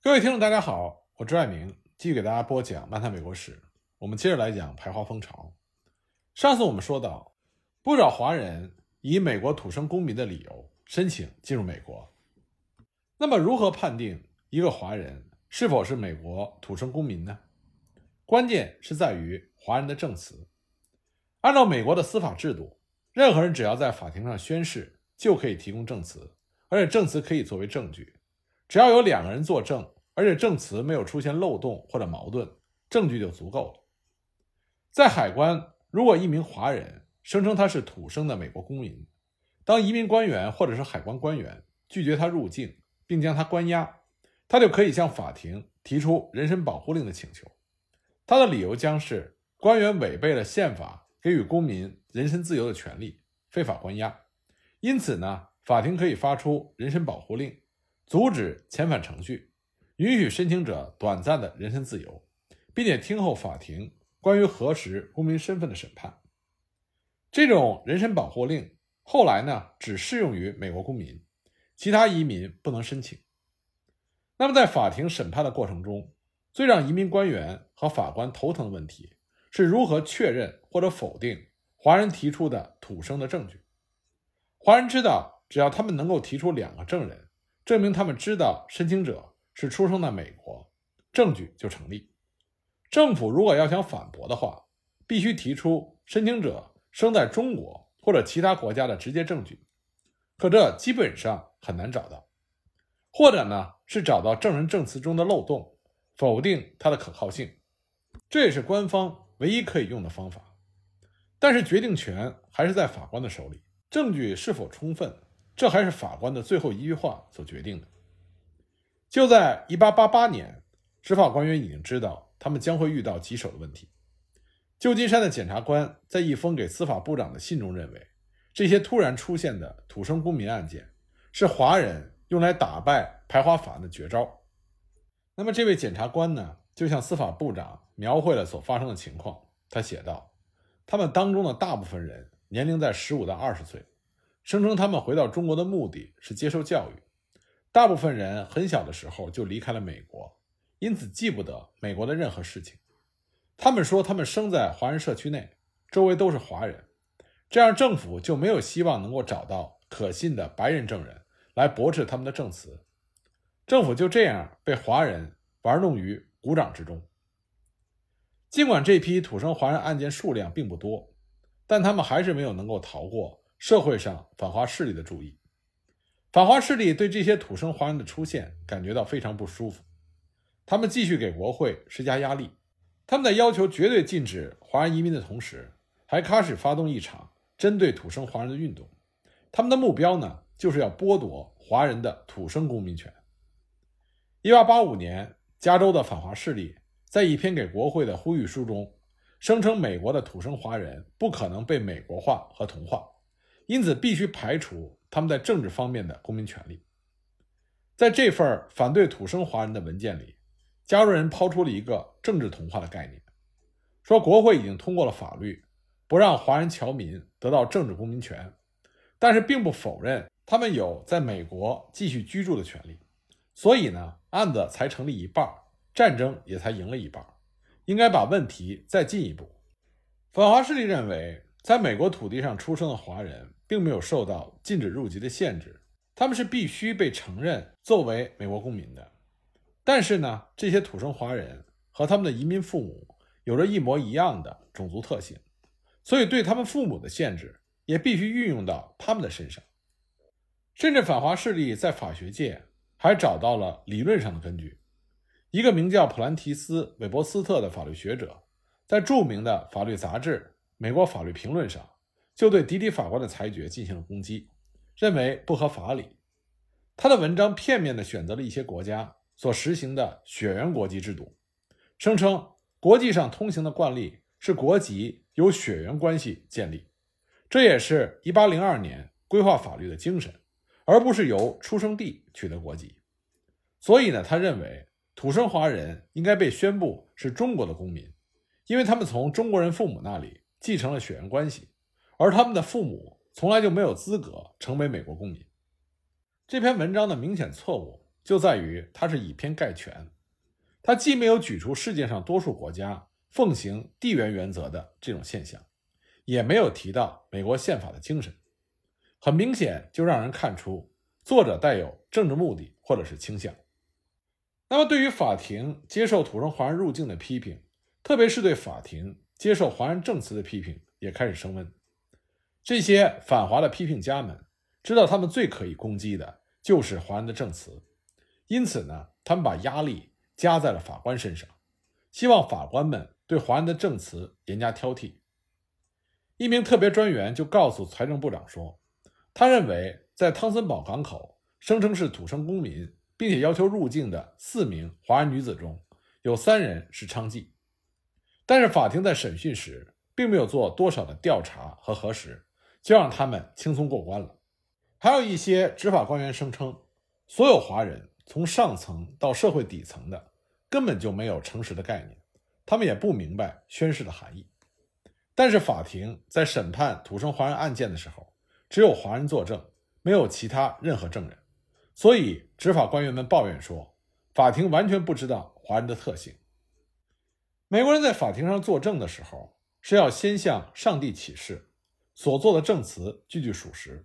各位听众，大家好，我朱爱明继续给大家播讲《漫谈美国史》。我们接着来讲排华风潮。上次我们说到，不少华人以美国土生公民的理由申请进入美国。那么，如何判定一个华人是否是美国土生公民呢？关键是在于华人的证词。按照美国的司法制度，任何人只要在法庭上宣誓，就可以提供证词，而且证词可以作为证据。只要有两个人作证，而且证词没有出现漏洞或者矛盾，证据就足够了。在海关，如果一名华人声称他是土生的美国公民，当移民官员或者是海关官员拒绝他入境，并将他关押，他就可以向法庭提出人身保护令的请求。他的理由将是官员违背了宪法给予公民人身自由的权利，非法关押。因此呢，法庭可以发出人身保护令。阻止遣返程序，允许申请者短暂的人身自由，并且听候法庭关于核实公民身份的审判。这种人身保护令后来呢，只适用于美国公民，其他移民不能申请。那么，在法庭审判的过程中，最让移民官员和法官头疼的问题是如何确认或者否定华人提出的土生的证据。华人知道，只要他们能够提出两个证人。证明他们知道申请者是出生在美国，证据就成立。政府如果要想反驳的话，必须提出申请者生在中国或者其他国家的直接证据，可这基本上很难找到，或者呢是找到证人证词中的漏洞，否定它的可靠性。这也是官方唯一可以用的方法。但是决定权还是在法官的手里，证据是否充分。这还是法官的最后一句话所决定的。就在1888年，执法官员已经知道他们将会遇到棘手的问题。旧金山的检察官在一封给司法部长的信中认为，这些突然出现的土生公民案件是华人用来打败排华法案的绝招。那么，这位检察官呢，就向司法部长描绘了所发生的情况。他写道：“他们当中的大部分人年龄在15到20岁。”声称他们回到中国的目的是接受教育，大部分人很小的时候就离开了美国，因此记不得美国的任何事情。他们说他们生在华人社区内，周围都是华人，这样政府就没有希望能够找到可信的白人证人来驳斥他们的证词。政府就这样被华人玩弄于股掌之中。尽管这批土生华人案件数量并不多，但他们还是没有能够逃过。社会上反华势力的注意，反华势力对这些土生华人的出现感觉到非常不舒服。他们继续给国会施加压力。他们在要求绝对禁止华人移民的同时，还开始发动一场针对土生华人的运动。他们的目标呢，就是要剥夺华人的土生公民权。1885年，加州的反华势力在一篇给国会的呼吁书中，声称美国的土生华人不可能被美国化和同化。因此，必须排除他们在政治方面的公民权利。在这份反对土生华人的文件里，加州人抛出了一个政治同化的概念，说国会已经通过了法律，不让华人侨民得到政治公民权，但是并不否认他们有在美国继续居住的权利。所以呢，案子才成立一半，战争也才赢了一半，应该把问题再进一步。反华势力认为，在美国土地上出生的华人。并没有受到禁止入籍的限制，他们是必须被承认作为美国公民的。但是呢，这些土生华人和他们的移民父母有着一模一样的种族特性，所以对他们父母的限制也必须运用到他们的身上。甚至反华势力在法学界还找到了理论上的根据。一个名叫普兰提斯·韦伯斯特的法律学者，在著名的法律杂志《美国法律评论》上。就对迪迪法官的裁决进行了攻击，认为不合法理。他的文章片面地选择了一些国家所实行的血缘国籍制度，声称国际上通行的惯例是国籍由血缘关系建立，这也是一八零二年规划法律的精神，而不是由出生地取得国籍。所以呢，他认为土生华人应该被宣布是中国的公民，因为他们从中国人父母那里继承了血缘关系。而他们的父母从来就没有资格成为美国公民。这篇文章的明显错误就在于它是以偏概全，它既没有举出世界上多数国家奉行地缘原则的这种现象，也没有提到美国宪法的精神，很明显就让人看出作者带有政治目的或者是倾向。那么，对于法庭接受土生华人入境的批评，特别是对法庭接受华人证词的批评，也开始升温。这些反华的批评家们知道，他们最可以攻击的就是华人的证词，因此呢，他们把压力加在了法官身上，希望法官们对华人的证词严加挑剔。一名特别专员就告诉财政部长说，他认为在汤森堡港口声称是土生公民。并且要求入境的四名华人女子中，有三人是娼妓，但是法庭在审讯时并没有做多少的调查和核实，就让他们轻松过关了。还有一些执法官员声称，所有华人从上层到社会底层的根本就没有诚实的概念，他们也不明白宣誓的含义。但是法庭在审判土生华人案件的时候，只有华人作证，没有其他任何证人。所以，执法官员们抱怨说，法庭完全不知道华人的特性。美国人在法庭上作证的时候，是要先向上帝起誓，所做的证词句句属实。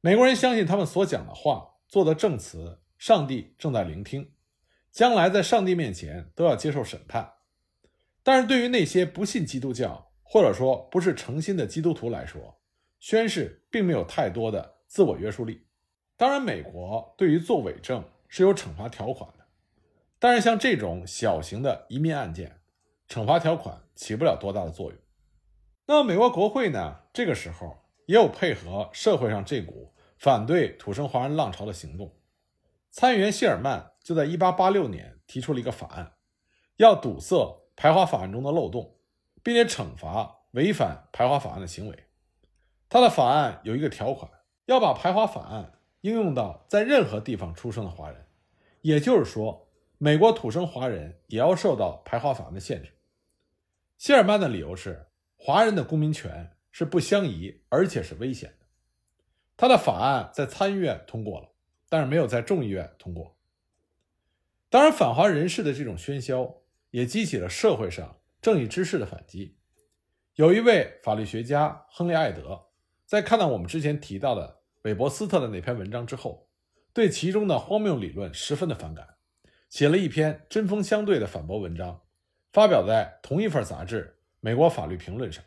美国人相信他们所讲的话、做的证词，上帝正在聆听，将来在上帝面前都要接受审判。但是对于那些不信基督教或者说不是诚心的基督徒来说，宣誓并没有太多的自我约束力。当然，美国对于做伪证是有惩罚条款的，但是像这种小型的移民案件，惩罚条款起不了多大的作用。那么，美国国会呢？这个时候也有配合社会上这股反对土生华人浪潮的行动。参议员谢尔曼就在1886年提出了一个法案，要堵塞排华法案中的漏洞，并且惩罚违反排华法案的行为。他的法案有一个条款，要把排华法案。应用到在任何地方出生的华人，也就是说，美国土生华人也要受到排华法案的限制。谢尔曼的理由是，华人的公民权是不相宜，而且是危险的。他的法案在参议院通过了，但是没有在众议院通过。当然，反华人士的这种喧嚣也激起了社会上正义之士的反击。有一位法律学家亨利·艾德，在看到我们之前提到的。韦伯斯特的那篇文章之后，对其中的荒谬理论十分的反感，写了一篇针锋相对的反驳文章，发表在同一份杂志《美国法律评论》上。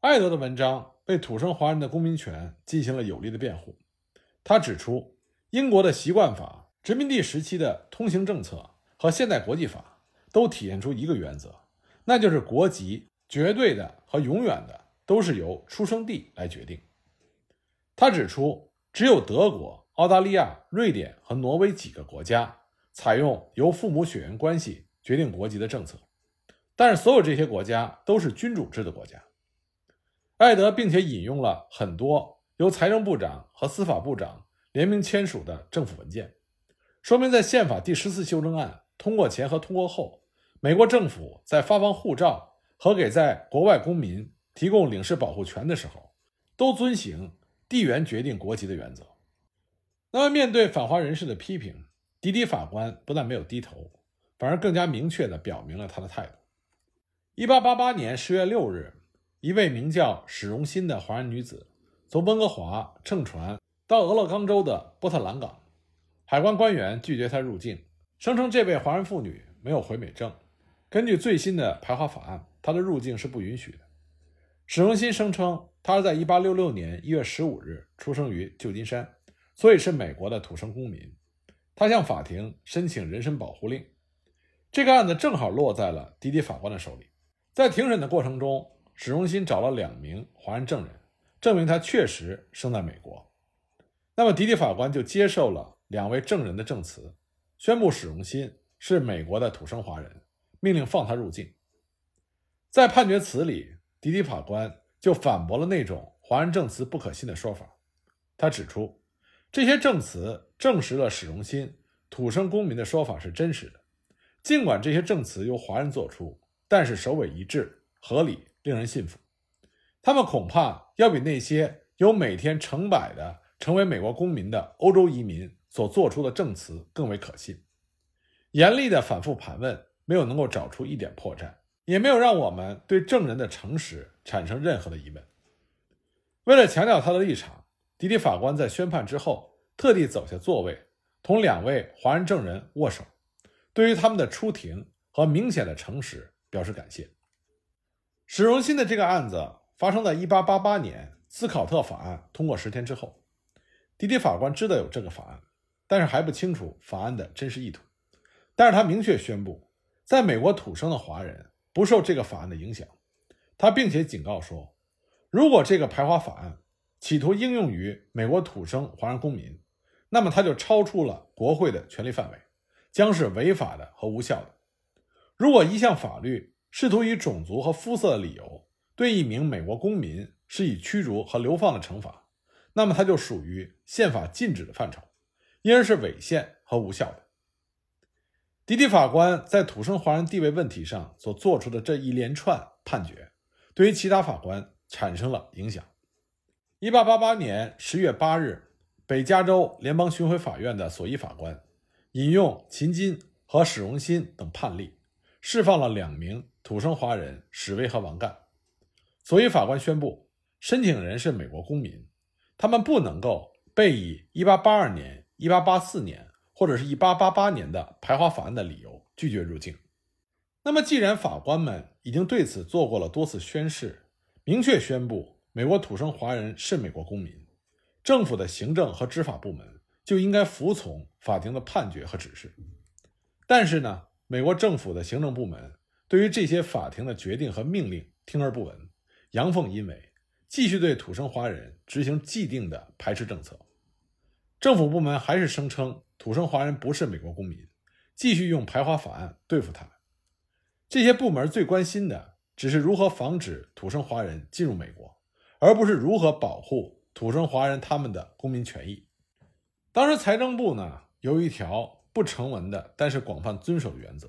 艾德的文章为土生华人的公民权进行了有力的辩护。他指出，英国的习惯法、殖民地时期的通行政策和现代国际法都体现出一个原则，那就是国籍绝对的和永远的都是由出生地来决定。他指出，只有德国、澳大利亚、瑞典和挪威几个国家采用由父母血缘关系决定国籍的政策，但是所有这些国家都是君主制的国家。艾德并且引用了很多由财政部长和司法部长联名签署的政府文件，说明在宪法第十四修正案通过前和通过后，美国政府在发放护照和给在国外公民提供领事保护权的时候，都遵循。地缘决定国籍的原则。那么，面对反华人士的批评，迪迪法官不但没有低头，反而更加明确地表明了他的态度。一八八八年十月六日，一位名叫史荣新的华人女子从温哥华乘船到俄勒冈州的波特兰港，海关官员拒绝她入境，声称这位华人妇女没有回美证。根据最新的排华法案，她的入境是不允许的。史荣新声称。她是在1866年1月15日出生于旧金山，所以是美国的土生公民。他向法庭申请人身保护令，这个案子正好落在了迪迪法官的手里。在庭审的过程中，史荣新找了两名华人证人，证明他确实生在美国。那么迪迪法官就接受了两位证人的证词，宣布史荣新是美国的土生华人，命令放他入境。在判决词里，迪迪法官。就反驳了那种华人证词不可信的说法。他指出，这些证词证实了史荣新土生公民的说法是真实的。尽管这些证词由华人做出，但是首尾一致、合理，令人信服。他们恐怕要比那些有每天成百的成为美国公民的欧洲移民所做出的证词更为可信。严厉的反复盘问没有能够找出一点破绽，也没有让我们对证人的诚实产生任何的疑问。为了强调他的立场，迪迪法官在宣判之后特地走下座位，同两位华人证人握手，对于他们的出庭和明显的诚实表示感谢。史荣新的这个案子发生在1888年斯考特法案通过十天之后，迪迪法官知道有这个法案，但是还不清楚法案的真实意图。但是他明确宣布，在美国土生的华人不受这个法案的影响。他并且警告说，如果这个排华法案企图应用于美国土生华人公民，那么他就超出了国会的权力范围，将是违法的和无效的。如果一项法律试图以种族和肤色的理由对一名美国公民施以驱逐和流放的惩罚，那么它就属于宪法禁止的范畴，因而是违宪和无效的。迪迪法官在土生华人地位问题上所做出的这一连串判决，对于其他法官产生了影响。一八八八年十月八日，北加州联邦巡回法院的索伊法官引用秦金和史荣新等判例，释放了两名土生华人史威和王干。所以法官宣布，申请人是美国公民，他们不能够被以一八八二年、一八八四年。或者是一八八八年的排华法案的理由拒绝入境。那么，既然法官们已经对此做过了多次宣誓，明确宣布美国土生华人是美国公民，政府的行政和执法部门就应该服从法庭的判决和指示。但是呢，美国政府的行政部门对于这些法庭的决定和命令听而不闻，阳奉阴违，继续对土生华人执行既定的排斥政策。政府部门还是声称。土生华人不是美国公民，继续用排华法案对付他们。这些部门最关心的只是如何防止土生华人进入美国，而不是如何保护土生华人他们的公民权益。当时财政部呢有一条不成文的，但是广泛遵守的原则，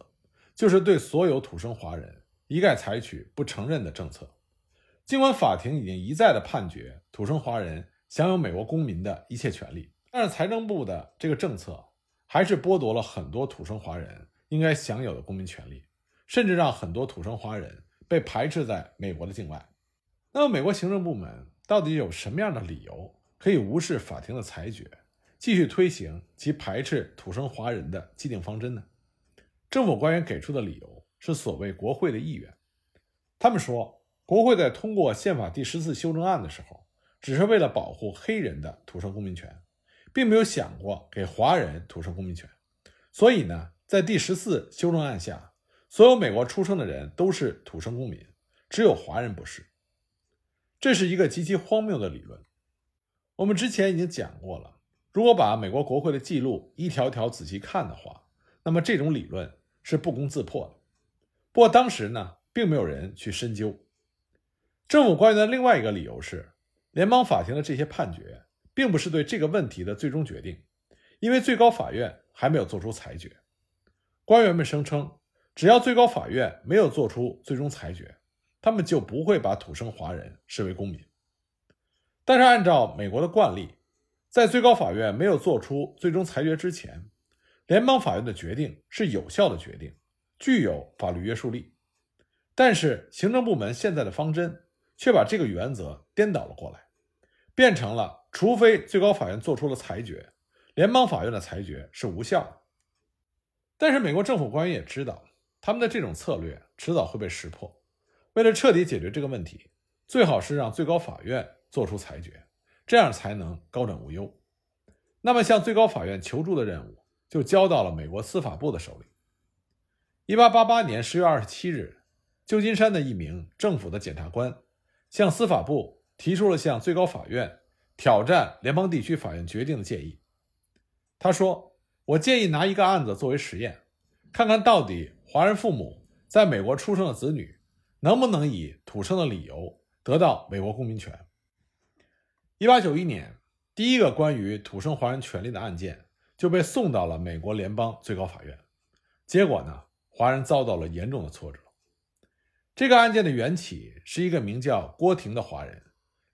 就是对所有土生华人一概采取不承认的政策。尽管法庭已经一再的判决土生华人享有美国公民的一切权利。但是财政部的这个政策还是剥夺了很多土生华人应该享有的公民权利，甚至让很多土生华人被排斥在美国的境外。那么，美国行政部门到底有什么样的理由可以无视法庭的裁决，继续推行其排斥土生华人的既定方针呢？政府官员给出的理由是所谓国会的意愿。他们说，国会在通过宪法第十四修正案的时候，只是为了保护黑人的土生公民权。并没有想过给华人土生公民权，所以呢，在第十四修正案下，所有美国出生的人都是土生公民，只有华人不是。这是一个极其荒谬的理论。我们之前已经讲过了，如果把美国国会的记录一条条仔细看的话，那么这种理论是不攻自破的。不过当时呢，并没有人去深究。政府官员的另外一个理由是，联邦法庭的这些判决。并不是对这个问题的最终决定，因为最高法院还没有做出裁决。官员们声称，只要最高法院没有做出最终裁决，他们就不会把土生华人视为公民。但是，按照美国的惯例，在最高法院没有做出最终裁决之前，联邦法院的决定是有效的决定，具有法律约束力。但是，行政部门现在的方针却把这个原则颠倒了过来，变成了。除非最高法院做出了裁决，联邦法院的裁决是无效的。但是美国政府官员也知道，他们的这种策略迟早会被识破。为了彻底解决这个问题，最好是让最高法院做出裁决，这样才能高枕无忧。那么，向最高法院求助的任务就交到了美国司法部的手里。一八八八年十月二十七日，旧金山的一名政府的检察官向司法部提出了向最高法院。挑战联邦地区法院决定的建议。他说：“我建议拿一个案子作为实验，看看到底华人父母在美国出生的子女能不能以土生的理由得到美国公民权。”一八九一年，第一个关于土生华人权利的案件就被送到了美国联邦最高法院。结果呢，华人遭到了严重的挫折。这个案件的缘起是一个名叫郭婷的华人。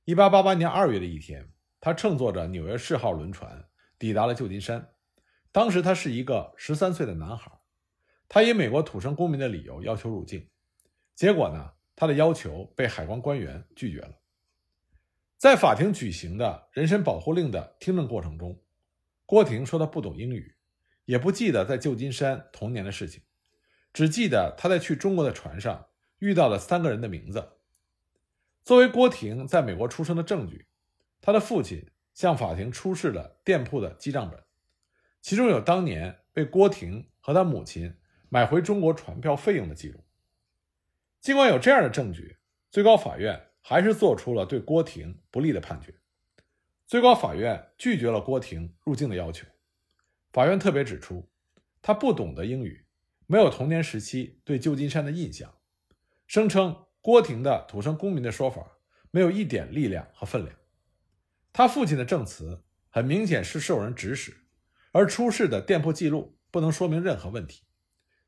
一八八八年二月的一天，他乘坐着纽约市号轮船抵达了旧金山。当时他是一个十三岁的男孩，他以美国土生公民的理由要求入境，结果呢，他的要求被海关官员拒绝了。在法庭举行的人身保护令的听证过程中，郭婷说他不懂英语，也不记得在旧金山童年的事情，只记得他在去中国的船上遇到了三个人的名字。作为郭婷在美国出生的证据，他的父亲向法庭出示了店铺的记账本，其中有当年被郭婷和他母亲买回中国船票费用的记录。尽管有这样的证据，最高法院。还是做出了对郭婷不利的判决，最高法院拒绝了郭婷入境的要求。法院特别指出，他不懂得英语，没有童年时期对旧金山的印象，声称郭婷的土生公民的说法没有一点力量和分量。他父亲的证词很明显是受人指使，而出示的店铺记录不能说明任何问题。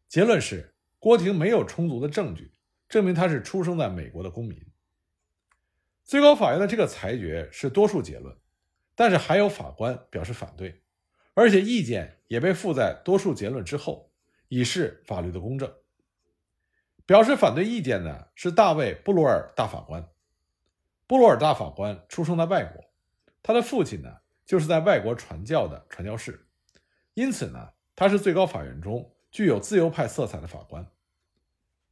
结论是，郭婷没有充足的证据证明他是出生在美国的公民。最高法院的这个裁决是多数结论，但是还有法官表示反对，而且意见也被附在多数结论之后，以示法律的公正。表示反对意见的是大卫·布鲁尔大法官。布鲁尔大法官出生在外国，他的父亲呢就是在外国传教的传教士，因此呢他是最高法院中具有自由派色彩的法官。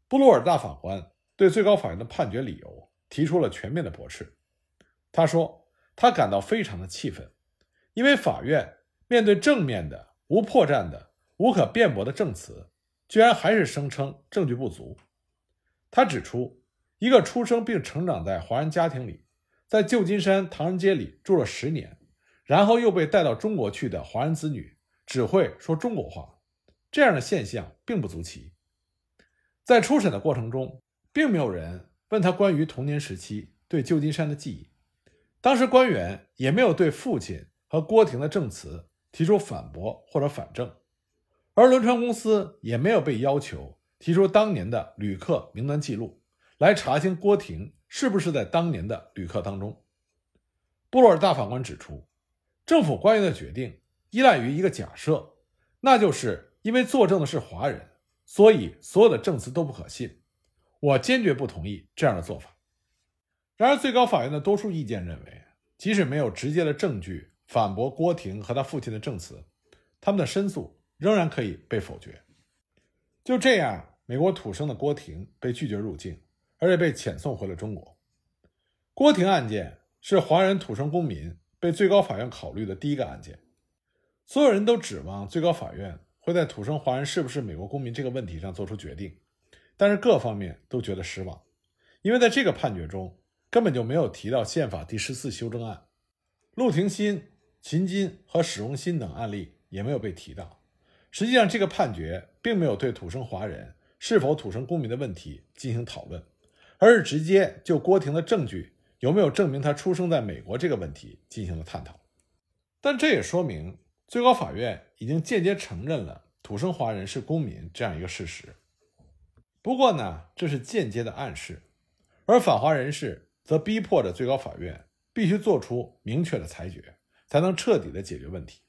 布鲁尔大法官对最高法院的判决理由。提出了全面的驳斥。他说：“他感到非常的气愤，因为法院面对正面的、无破绽的、无可辩驳的证词，居然还是声称证据不足。”他指出，一个出生并成长在华人家庭里，在旧金山唐人街里住了十年，然后又被带到中国去的华人子女，只会说中国话，这样的现象并不足奇。在初审的过程中，并没有人。问他关于童年时期对旧金山的记忆，当时官员也没有对父亲和郭婷的证词提出反驳或者反证，而轮船公司也没有被要求提出当年的旅客名单记录来查清郭婷是不是在当年的旅客当中。布洛尔大法官指出，政府官员的决定依赖于一个假设，那就是因为作证的是华人，所以所有的证词都不可信。我坚决不同意这样的做法。然而，最高法院的多数意见认为，即使没有直接的证据反驳郭婷和他父亲的证词，他们的申诉仍然可以被否决。就这样，美国土生的郭婷被拒绝入境，而且被遣送回了中国。郭婷案件是华人土生公民被最高法院考虑的第一个案件。所有人都指望最高法院会在土生华人是不是美国公民这个问题上做出决定。但是各方面都觉得失望，因为在这个判决中根本就没有提到宪法第十四修正案，陆廷新、秦金和史荣新等案例也没有被提到。实际上，这个判决并没有对土生华人是否土生公民的问题进行讨论，而是直接就郭婷的证据有没有证明他出生在美国这个问题进行了探讨。但这也说明最高法院已经间接承认了土生华人是公民这样一个事实。不过呢，这是间接的暗示，而反华人士则逼迫着最高法院必须做出明确的裁决，才能彻底的解决问题。